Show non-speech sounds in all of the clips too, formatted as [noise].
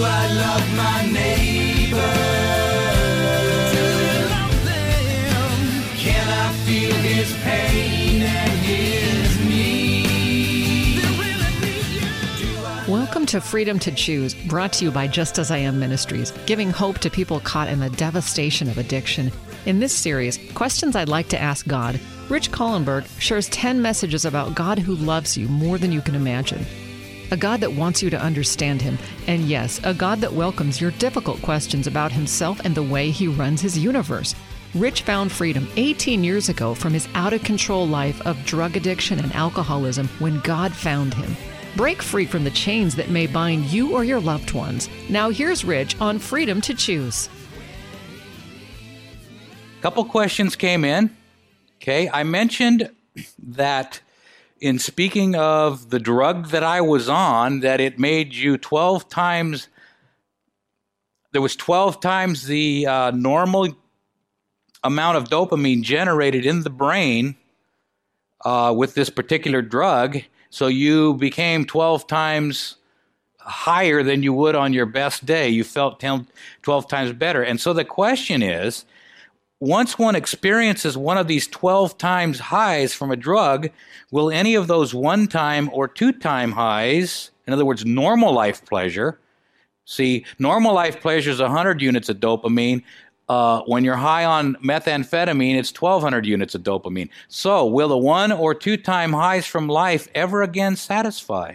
I love my neighbor? Welcome to Freedom to Choose, brought to you by Just As I Am Ministries, giving hope to people caught in the devastation of addiction. In this series, Questions I'd Like to Ask God, Rich Kallenberg shares 10 messages about God who loves you more than you can imagine. A God that wants you to understand Him, and yes, a God that welcomes your difficult questions about Himself and the way He runs His universe. Rich found freedom 18 years ago from his out of control life of drug addiction and alcoholism when God found him. Break free from the chains that may bind you or your loved ones. Now, here's Rich on Freedom to Choose. couple questions came in. Okay, I mentioned that in speaking of the drug that I was on, that it made you 12 times, there was 12 times the uh, normal amount of dopamine generated in the brain uh, with this particular drug. So you became 12 times higher than you would on your best day. You felt 10, 12 times better. And so the question is once one experiences one of these 12 times highs from a drug, will any of those one time or two time highs, in other words, normal life pleasure, see, normal life pleasure is 100 units of dopamine. Uh, when you're high on methamphetamine, it's 1,200 units of dopamine. So, will the one or two time highs from life ever again satisfy?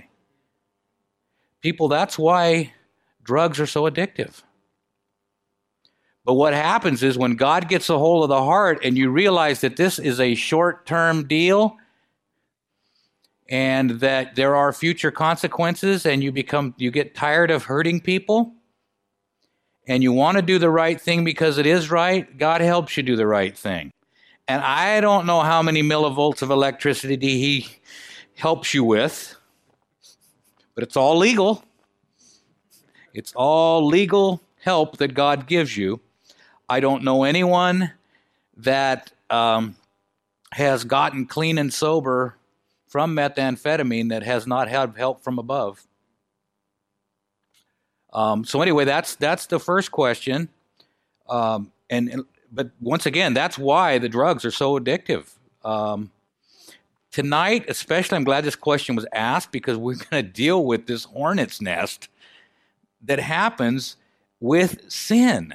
People, that's why drugs are so addictive. But what happens is when God gets a hold of the heart and you realize that this is a short term deal and that there are future consequences and you become you get tired of hurting people and you want to do the right thing because it is right, God helps you do the right thing. And I don't know how many millivolts of electricity he helps you with, but it's all legal. It's all legal help that God gives you. I don't know anyone that um, has gotten clean and sober from methamphetamine that has not had help from above. Um, so anyway, that's that's the first question, um, and, and, but once again, that's why the drugs are so addictive. Um, tonight, especially, I'm glad this question was asked because we're going to deal with this hornet's nest that happens with sin.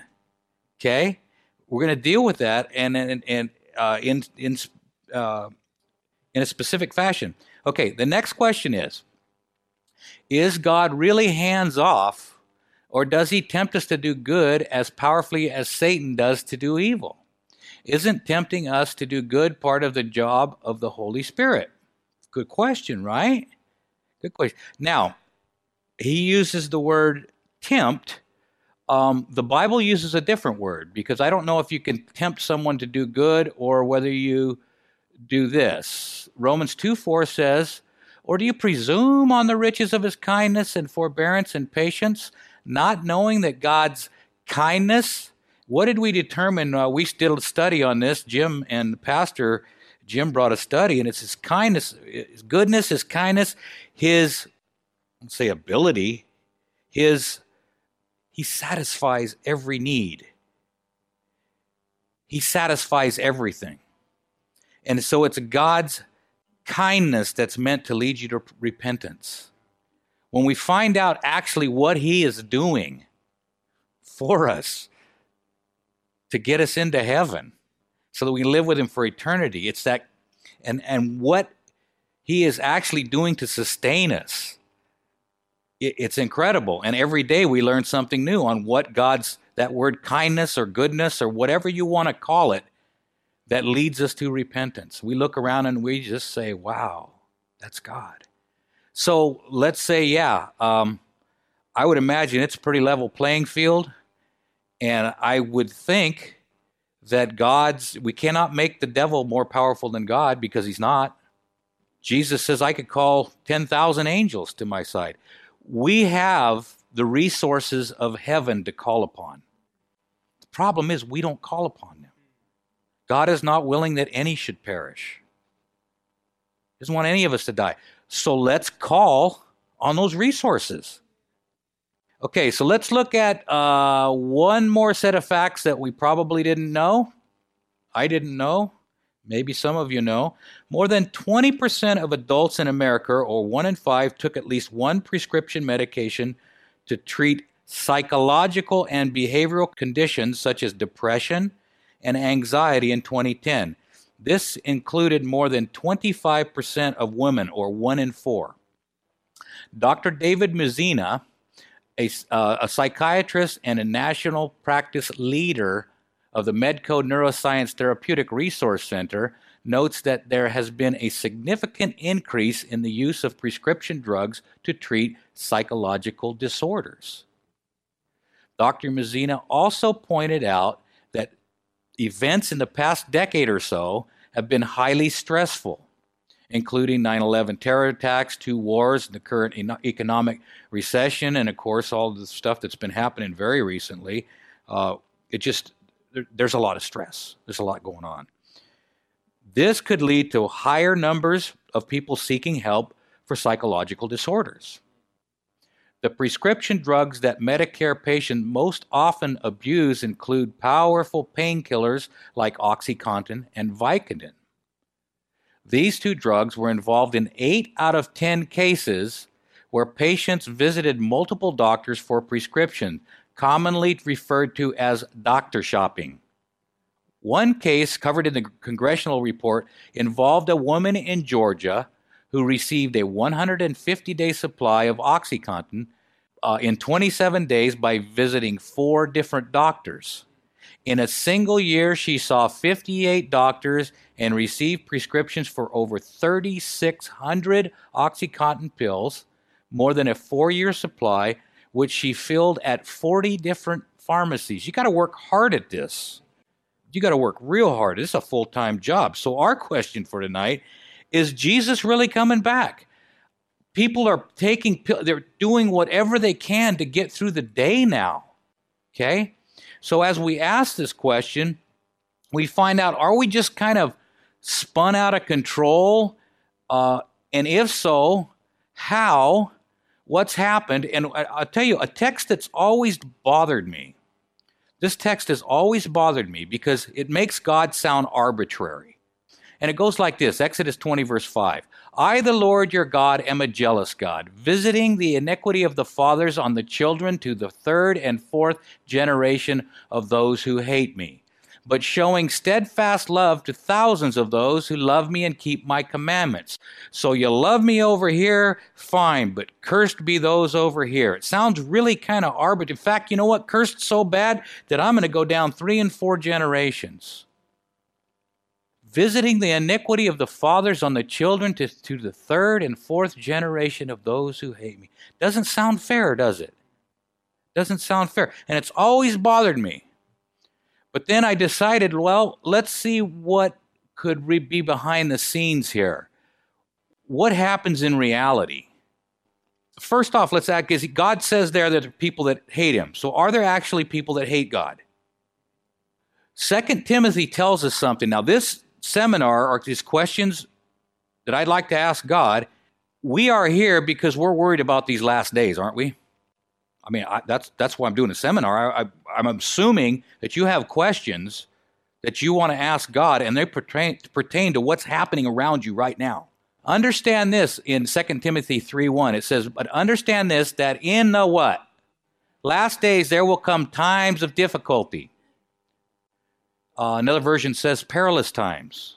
Okay, we're going to deal with that and and, and uh, in in uh, in a specific fashion. Okay, the next question is: Is God really hands off? Or does he tempt us to do good as powerfully as Satan does to do evil? Isn't tempting us to do good part of the job of the Holy Spirit? Good question, right? Good question. Now, he uses the word tempt. Um, the Bible uses a different word because I don't know if you can tempt someone to do good or whether you do this. Romans 2 4 says, Or do you presume on the riches of his kindness and forbearance and patience? not knowing that God's kindness, what did we determine? Uh, we did a study on this. Jim and Pastor Jim brought a study, and it's his kindness, his goodness, his kindness, his, say, ability, his, he satisfies every need. He satisfies everything. And so it's God's kindness that's meant to lead you to repentance when we find out actually what He is doing for us to get us into heaven so that we live with Him for eternity, it's that, and, and what He is actually doing to sustain us. It, it's incredible. And every day we learn something new on what God's, that word kindness or goodness or whatever you want to call it, that leads us to repentance. We look around and we just say, wow, that's God. So let's say, yeah, um, I would imagine it's a pretty level playing field. And I would think that God's, we cannot make the devil more powerful than God because he's not. Jesus says, I could call 10,000 angels to my side. We have the resources of heaven to call upon. The problem is, we don't call upon them. God is not willing that any should perish. He doesn't want any of us to die. So let's call on those resources. Okay, so let's look at uh, one more set of facts that we probably didn't know. I didn't know. Maybe some of you know. More than 20% of adults in America, or one in five, took at least one prescription medication to treat psychological and behavioral conditions such as depression and anxiety in 2010. This included more than 25% of women, or one in four. Dr. David Muzina, a, uh, a psychiatrist and a national practice leader of the Medco Neuroscience Therapeutic Resource Center, notes that there has been a significant increase in the use of prescription drugs to treat psychological disorders. Dr. Muzina also pointed out that events in the past decade or so have been highly stressful, including 9 11 terror attacks, two wars, the current economic recession, and of course, all the stuff that's been happening very recently. Uh, it just, there, there's a lot of stress, there's a lot going on. This could lead to higher numbers of people seeking help for psychological disorders. The prescription drugs that Medicare patients most often abuse include powerful painkillers like OxyContin and Vicodin. These two drugs were involved in 8 out of 10 cases where patients visited multiple doctors for prescription, commonly referred to as doctor shopping. One case covered in the congressional report involved a woman in Georgia who received a 150 day supply of OxyContin uh, in 27 days by visiting four different doctors. In a single year, she saw 58 doctors and received prescriptions for over 3,600 OxyContin pills, more than a four year supply, which she filled at 40 different pharmacies. You got to work hard at this. You got to work real hard. This is a full time job. So, our question for tonight is Jesus really coming back? People are taking, they're doing whatever they can to get through the day now. Okay? So as we ask this question, we find out are we just kind of spun out of control? Uh, and if so, how? What's happened? And I'll tell you, a text that's always bothered me. This text has always bothered me because it makes God sound arbitrary. And it goes like this Exodus 20, verse 5. I, the Lord your God, am a jealous God, visiting the iniquity of the fathers on the children to the third and fourth generation of those who hate me, but showing steadfast love to thousands of those who love me and keep my commandments. So you love me over here, fine, but cursed be those over here. It sounds really kind of arbitrary. In fact, you know what? Cursed so bad that I'm going to go down three and four generations visiting the iniquity of the fathers on the children to, to the third and fourth generation of those who hate me. Doesn't sound fair, does it? Doesn't sound fair. And it's always bothered me. But then I decided, well, let's see what could re- be behind the scenes here. What happens in reality? First off, let's act as God says there that there are people that hate him. So are there actually people that hate God? Second Timothy tells us something. Now, this seminar are these questions that I'd like to ask God. We are here because we're worried about these last days, aren't we? I mean, I, that's that's why I'm doing a seminar. I, I, I'm assuming that you have questions that you want to ask God, and they pertain, pertain to what's happening around you right now. Understand this in 2 Timothy 3 1. It says, But understand this, that in the what? Last days there will come times of difficulty. Uh, another version says perilous times.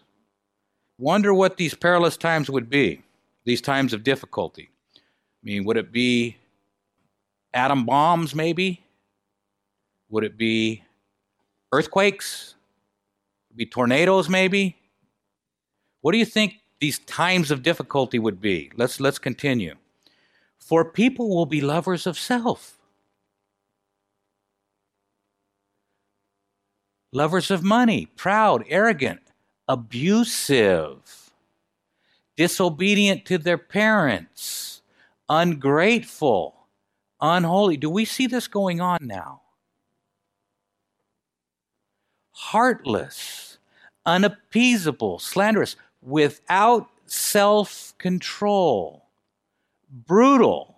Wonder what these perilous times would be, these times of difficulty. I mean, would it be atom bombs, maybe? Would it be earthquakes? Would it be tornadoes, maybe? What do you think these times of difficulty would be? Let's, let's continue. For people will be lovers of self lovers of money, proud, arrogant, abusive, disobedient to their parents, ungrateful, unholy. Do we see this going on now? Heartless, unappeasable, slanderous, without self control, brutal,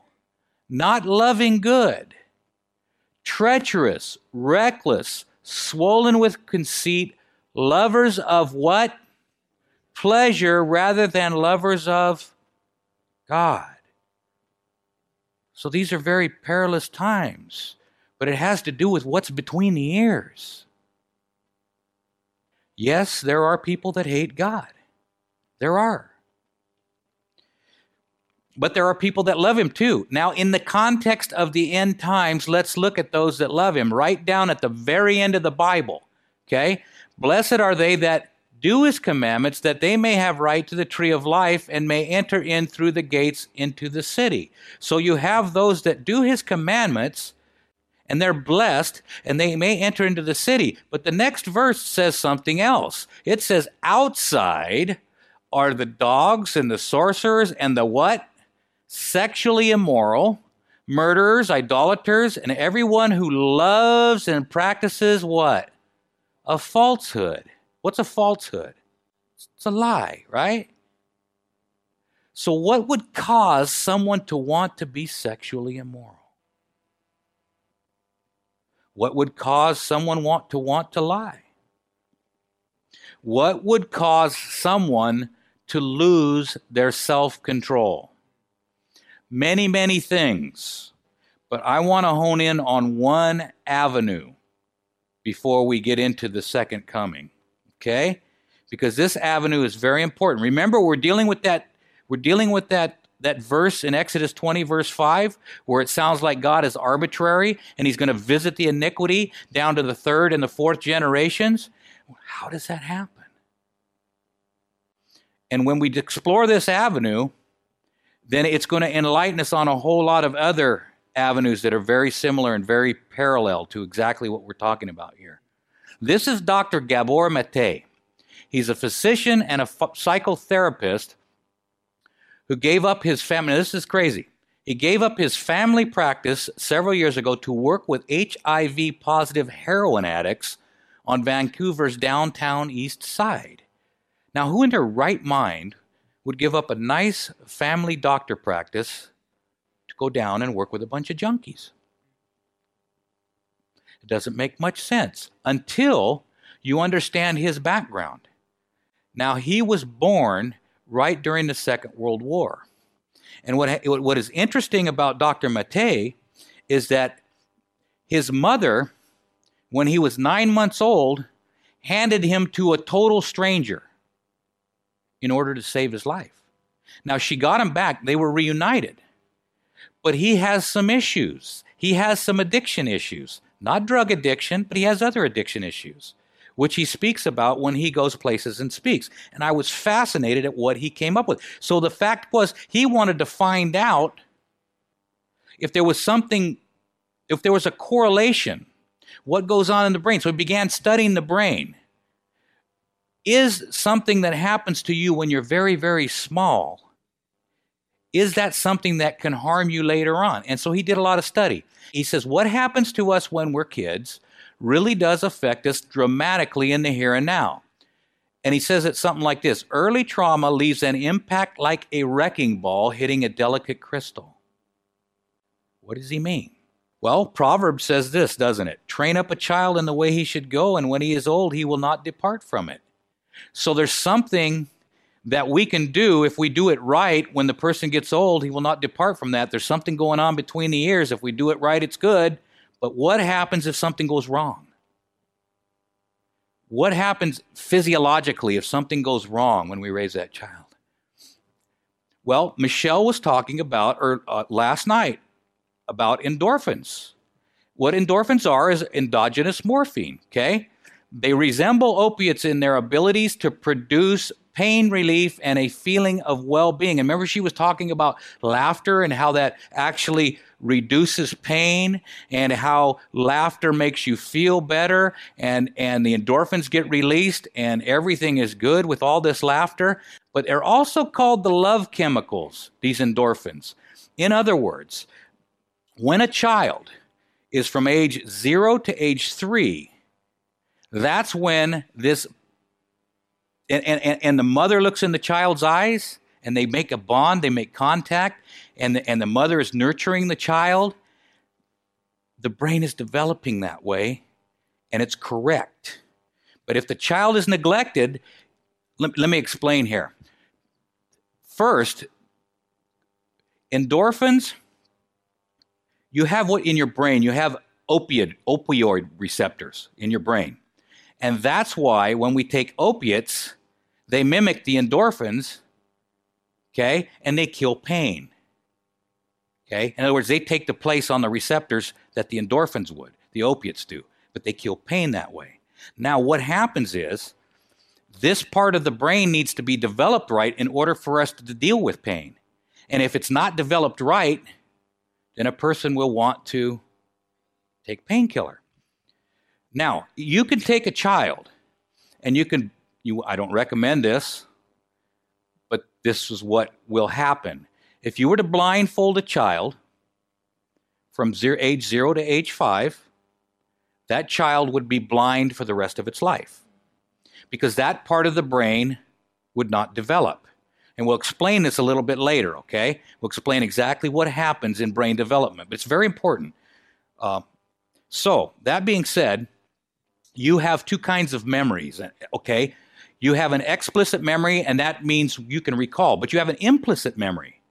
not loving good, treacherous, reckless, swollen with conceit, lovers of what? Pleasure rather than lovers of God. So these are very perilous times, but it has to do with what's between the ears. Yes, there are people that hate God. There are. But there are people that love him too. Now, in the context of the end times, let's look at those that love him. Right down at the very end of the Bible. Okay? Blessed are they that do his commandments, that they may have right to the tree of life and may enter in through the gates into the city. So you have those that do his commandments, and they're blessed, and they may enter into the city. But the next verse says something else. It says, outside are the dogs and the sorcerers and the what? Sexually immoral, murderers, idolaters, and everyone who loves and practices what? A falsehood. What's a falsehood? It's a lie, right? So, what would cause someone to want to be sexually immoral? What would cause someone want to want to lie? What would cause someone to lose their self control? Many, many things. But I want to hone in on one avenue before we get into the second coming. Okay? Because this avenue is very important. Remember, we're dealing with that, we're dealing with that that verse in Exodus 20, verse 5, where it sounds like God is arbitrary and he's going to visit the iniquity down to the third and the fourth generations. How does that happen? And when we explore this avenue, then it's going to enlighten us on a whole lot of other avenues that are very similar and very parallel to exactly what we're talking about here. This is Dr. Gabor Mate. He's a physician and a psychotherapist who gave up his family. This is crazy. He gave up his family practice several years ago to work with HIV positive heroin addicts on Vancouver's downtown east side. Now, who in their right mind would give up a nice family doctor practice to go down and work with a bunch of junkies? It doesn't make much sense until you understand his background. Now, he was born right during the Second World War. And what, what is interesting about Dr. Mate is that his mother, when he was nine months old, handed him to a total stranger in order to save his life. Now, she got him back, they were reunited. But he has some issues. He has some addiction issues. Not drug addiction, but he has other addiction issues which he speaks about when he goes places and speaks. And I was fascinated at what he came up with. So the fact was, he wanted to find out if there was something, if there was a correlation, what goes on in the brain. So he began studying the brain. Is something that happens to you when you're very, very small, is that something that can harm you later on? And so he did a lot of study. He says, What happens to us when we're kids really does affect us dramatically in the here and now. And he says it's something like this early trauma leaves an impact like a wrecking ball hitting a delicate crystal. What does he mean? Well, Proverbs says this, doesn't it? Train up a child in the way he should go, and when he is old, he will not depart from it. So there's something that we can do if we do it right. When the person gets old, he will not depart from that. There's something going on between the ears. If we do it right, it's good. But what happens if something goes wrong? What happens physiologically if something goes wrong when we raise that child? Well, Michelle was talking about or uh, last night about endorphins. What endorphins are is endogenous morphine, okay? They resemble opiates in their abilities to produce pain relief and a feeling of well being. And remember, she was talking about laughter and how that actually reduces pain and how laughter makes you feel better and, and the endorphins get released and everything is good with all this laughter. But they're also called the love chemicals, these endorphins. In other words, when a child is from age zero to age three, that's when this and, and, and the mother looks in the child's eyes and they make a bond, they make contact, and the, and the mother is nurturing the child, the brain is developing that way and it's correct. But if the child is neglected, let, let me explain here. First, endorphins, you have what in your brain? You have opioid, opioid receptors in your brain. And that's why when we take opiates, they mimic the endorphins, okay, and they kill pain. Okay? In other words, they take the place on the receptors that the endorphins would, the opiates do, but they kill pain that way. Now, what happens is this part of the brain needs to be developed right in order for us to deal with pain. And if it's not developed right, then a person will want to take painkiller. Now, you can take a child and you can you I don't recommend this, but this is what will happen. If you were to blindfold a child from zero, age 0 to age 5, that child would be blind for the rest of its life because that part of the brain would not develop. And we'll explain this a little bit later, okay? We'll explain exactly what happens in brain development, but it's very important. Uh, so, that being said, you have two kinds of memories, okay? You have an explicit memory, and that means you can recall, but you have an implicit memory.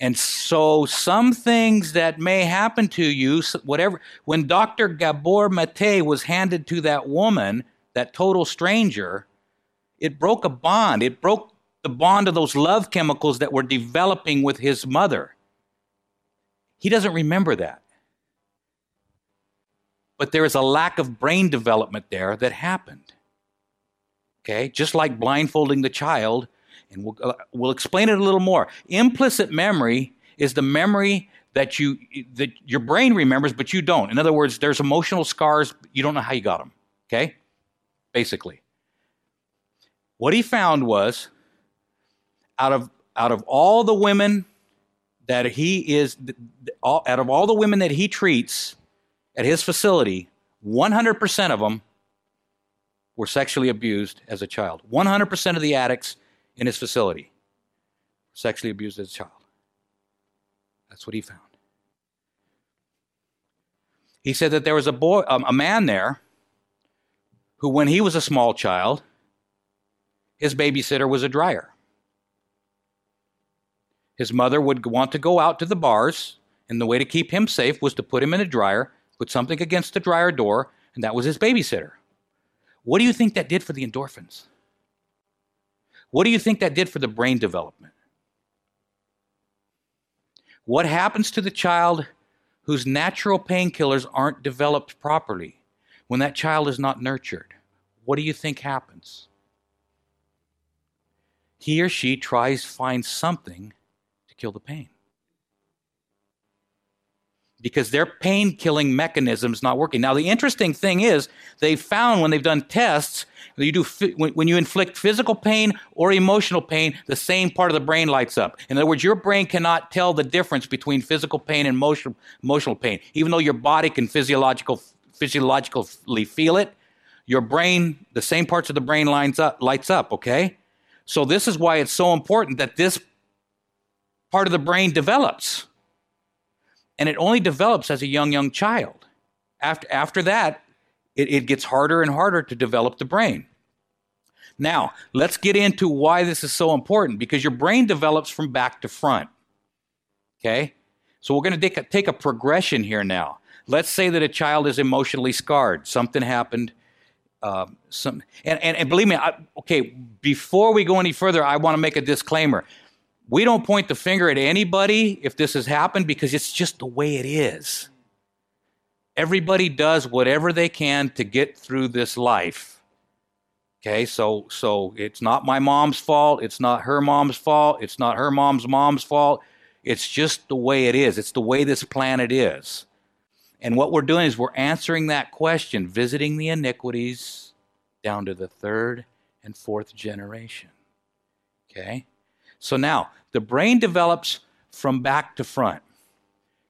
And so, some things that may happen to you, whatever, when Dr. Gabor Mate was handed to that woman, that total stranger, it broke a bond. It broke the bond of those love chemicals that were developing with his mother. He doesn't remember that. But there is a lack of brain development there that happened. Okay, just like blindfolding the child, and we'll, uh, we'll explain it a little more. Implicit memory is the memory that you that your brain remembers, but you don't. In other words, there's emotional scars, you don't know how you got them. Okay, basically. What he found was out of out of all the women that he is all, out of all the women that he treats at his facility, 100% of them were sexually abused as a child. 100% of the addicts in his facility were sexually abused as a child. That's what he found. He said that there was a boy, um, a man there, who, when he was a small child, his babysitter was a dryer. His mother would want to go out to the bars, and the way to keep him safe was to put him in a dryer, put something against the dryer door, and that was his babysitter. What do you think that did for the endorphins? What do you think that did for the brain development? What happens to the child whose natural painkillers aren't developed properly when that child is not nurtured? What do you think happens? He or she tries to find something to kill the pain because their pain killing mechanism is not working. Now, the interesting thing is, they found when they've done tests, you do when you inflict physical pain or emotional pain, the same part of the brain lights up. In other words, your brain cannot tell the difference between physical pain and emotional, emotional pain. Even though your body can physiological, physiologically feel it, your brain, the same parts of the brain lines up, lights up, okay? So this is why it's so important that this part of the brain develops and it only develops as a young, young child. After, after that, it, it gets harder and harder to develop the brain. Now, let's get into why this is so important because your brain develops from back to front. Okay? So we're going to take a, take a progression here now. Let's say that a child is emotionally scarred. Something happened. Uh, some, and, and, and believe me, I, okay, before we go any further, I want to make a disclaimer. We don't point the finger at anybody if this has happened because it's just the way it is. Everybody does whatever they can to get through this life. Okay, so so it's not my mom's fault, it's not her mom's fault, it's not her mom's mom's fault. It's just the way it is. It's the way this planet is. And what we're doing is we're answering that question, visiting the iniquities down to the third and fourth generation. Okay? So now the brain develops from back to front.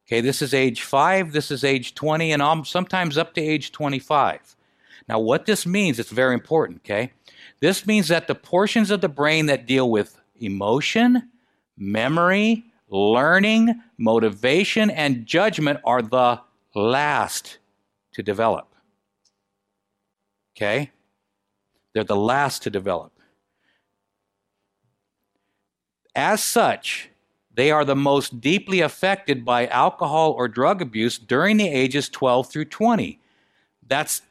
Okay, this is age five, this is age 20, and um, sometimes up to age 25. Now, what this means, it's very important, okay? This means that the portions of the brain that deal with emotion, memory, learning, motivation, and judgment are the last to develop. Okay? They're the last to develop. As such, they are the most deeply affected by alcohol or drug abuse during the ages 12 through 20. That's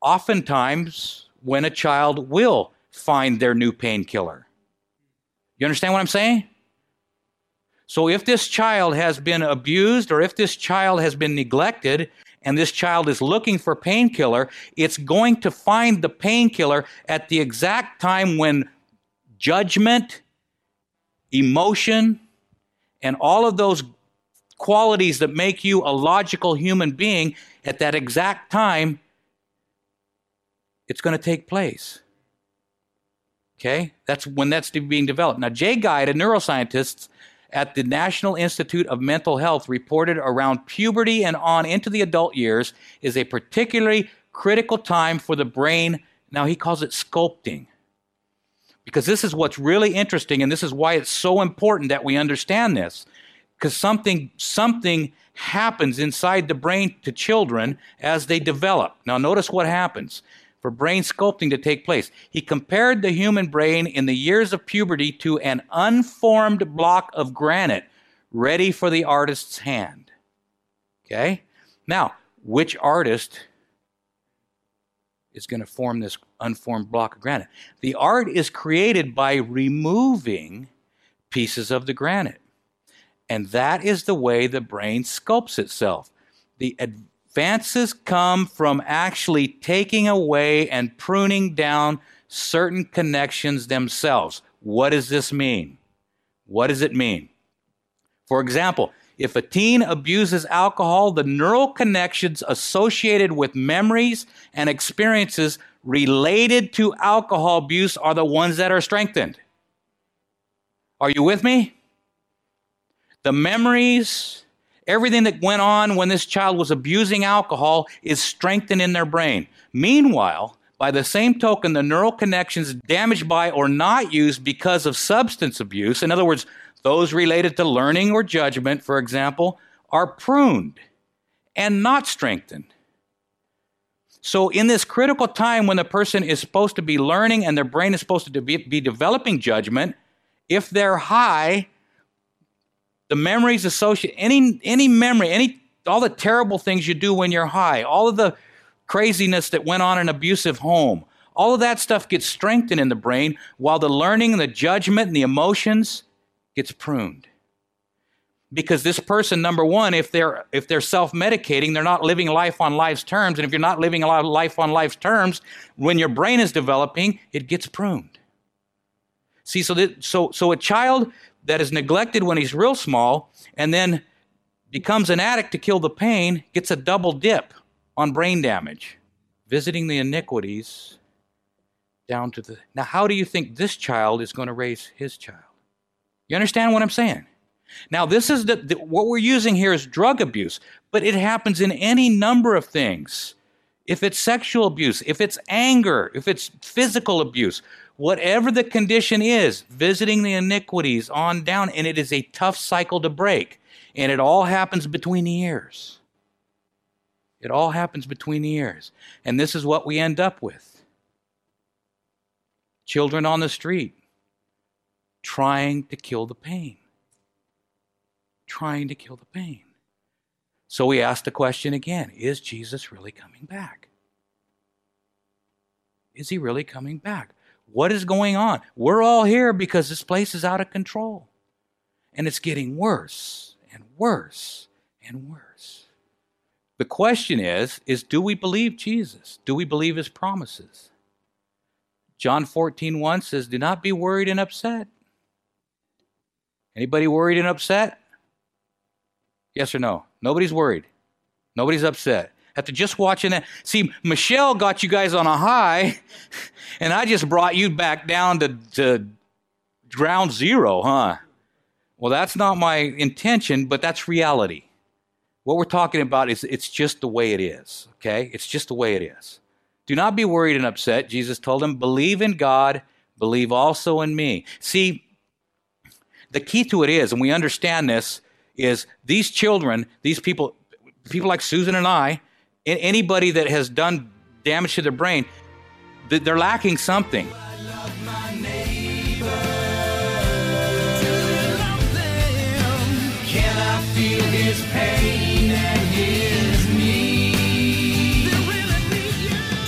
oftentimes when a child will find their new painkiller. You understand what I'm saying? So if this child has been abused or if this child has been neglected and this child is looking for painkiller, it's going to find the painkiller at the exact time when judgment, emotion, and all of those qualities that make you a logical human being at that exact time it's going to take place. Okay? That's when that's being developed. Now, Jay Giedd, a neuroscientist at the National Institute of Mental Health, reported around puberty and on into the adult years is a particularly critical time for the brain. Now, he calls it sculpting. Because this is what's really interesting, and this is why it's so important that we understand this. Because something, something happens inside the brain to children as they develop. Now, notice what happens for brain sculpting to take place. He compared the human brain in the years of puberty to an unformed block of granite ready for the artist's hand. Okay? Now, which artist is going to form this unformed block of granite? The art is created by removing pieces of the granite. And that is the way the brain sculpts itself. The Advances come from actually taking away and pruning down certain connections themselves. What does this mean? What does it mean? For example, if a teen abuses alcohol, the neural connections associated with memories and experiences related to alcohol abuse are the ones that are strengthened. Are you with me? The memories, Everything that went on when this child was abusing alcohol is strengthened in their brain. Meanwhile, by the same token, the neural connections damaged by or not used because of substance abuse, in other words, those related to learning or judgment, for example, are pruned and not strengthened. So, in this critical time when the person is supposed to be learning and their brain is supposed to be, be developing judgment, if they're high, the memories associated any any memory any all the terrible things you do when you're high all of the craziness that went on in an abusive home all of that stuff gets strengthened in the brain while the learning and the judgment and the emotions gets pruned because this person number one if they're if they're self-medicating they're not living life on life's terms and if you're not living a life on life's terms when your brain is developing it gets pruned see so that so so a child that is neglected when he's real small and then becomes an addict to kill the pain gets a double dip on brain damage, visiting the iniquities down to the. Now, how do you think this child is going to raise his child? You understand what I'm saying? Now, this is the, the, what we're using here is drug abuse, but it happens in any number of things. If it's sexual abuse, if it's anger, if it's physical abuse, whatever the condition is, visiting the iniquities on down, and it is a tough cycle to break. And it all happens between the ears. It all happens between the ears. And this is what we end up with children on the street trying to kill the pain. Trying to kill the pain. So we ask the question again Is Jesus really coming back? Is he really coming back? What is going on? We're all here because this place is out of control. And it's getting worse and worse and worse. The question is is do we believe Jesus? Do we believe his promises? John 14, 1 says, Do not be worried and upset. Anybody worried and upset? Yes or no? Nobody's worried. Nobody's upset after just watching that. See, Michelle got you guys on a high, [laughs] and I just brought you back down to, to ground zero, huh? Well, that's not my intention, but that's reality. What we're talking about is it's just the way it is, okay? It's just the way it is. Do not be worried and upset. Jesus told them, believe in God, believe also in me. See, the key to it is, and we understand this, is these children, these people, people like Susan and I, and anybody that has done damage to their brain, they're lacking something.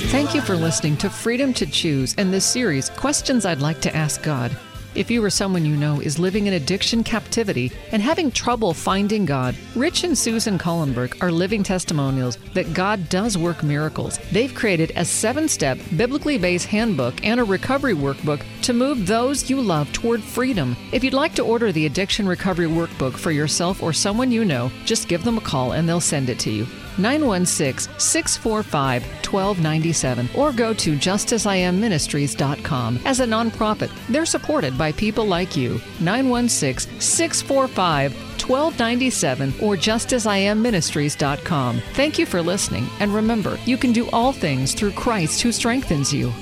Thank you for listening to Freedom to Choose and this series, Questions I'd Like to Ask God. If you or someone you know is living in addiction captivity and having trouble finding God, Rich and Susan Kallenberg are living testimonials that God does work miracles. They've created a seven step, biblically based handbook and a recovery workbook to move those you love toward freedom. If you'd like to order the Addiction Recovery Workbook for yourself or someone you know, just give them a call and they'll send it to you. 916 645 1297 or go to justasiamministries.com. As a nonprofit, they're supported by people like you. 916 645 1297 or justasiamministries.com. Thank you for listening, and remember, you can do all things through Christ who strengthens you.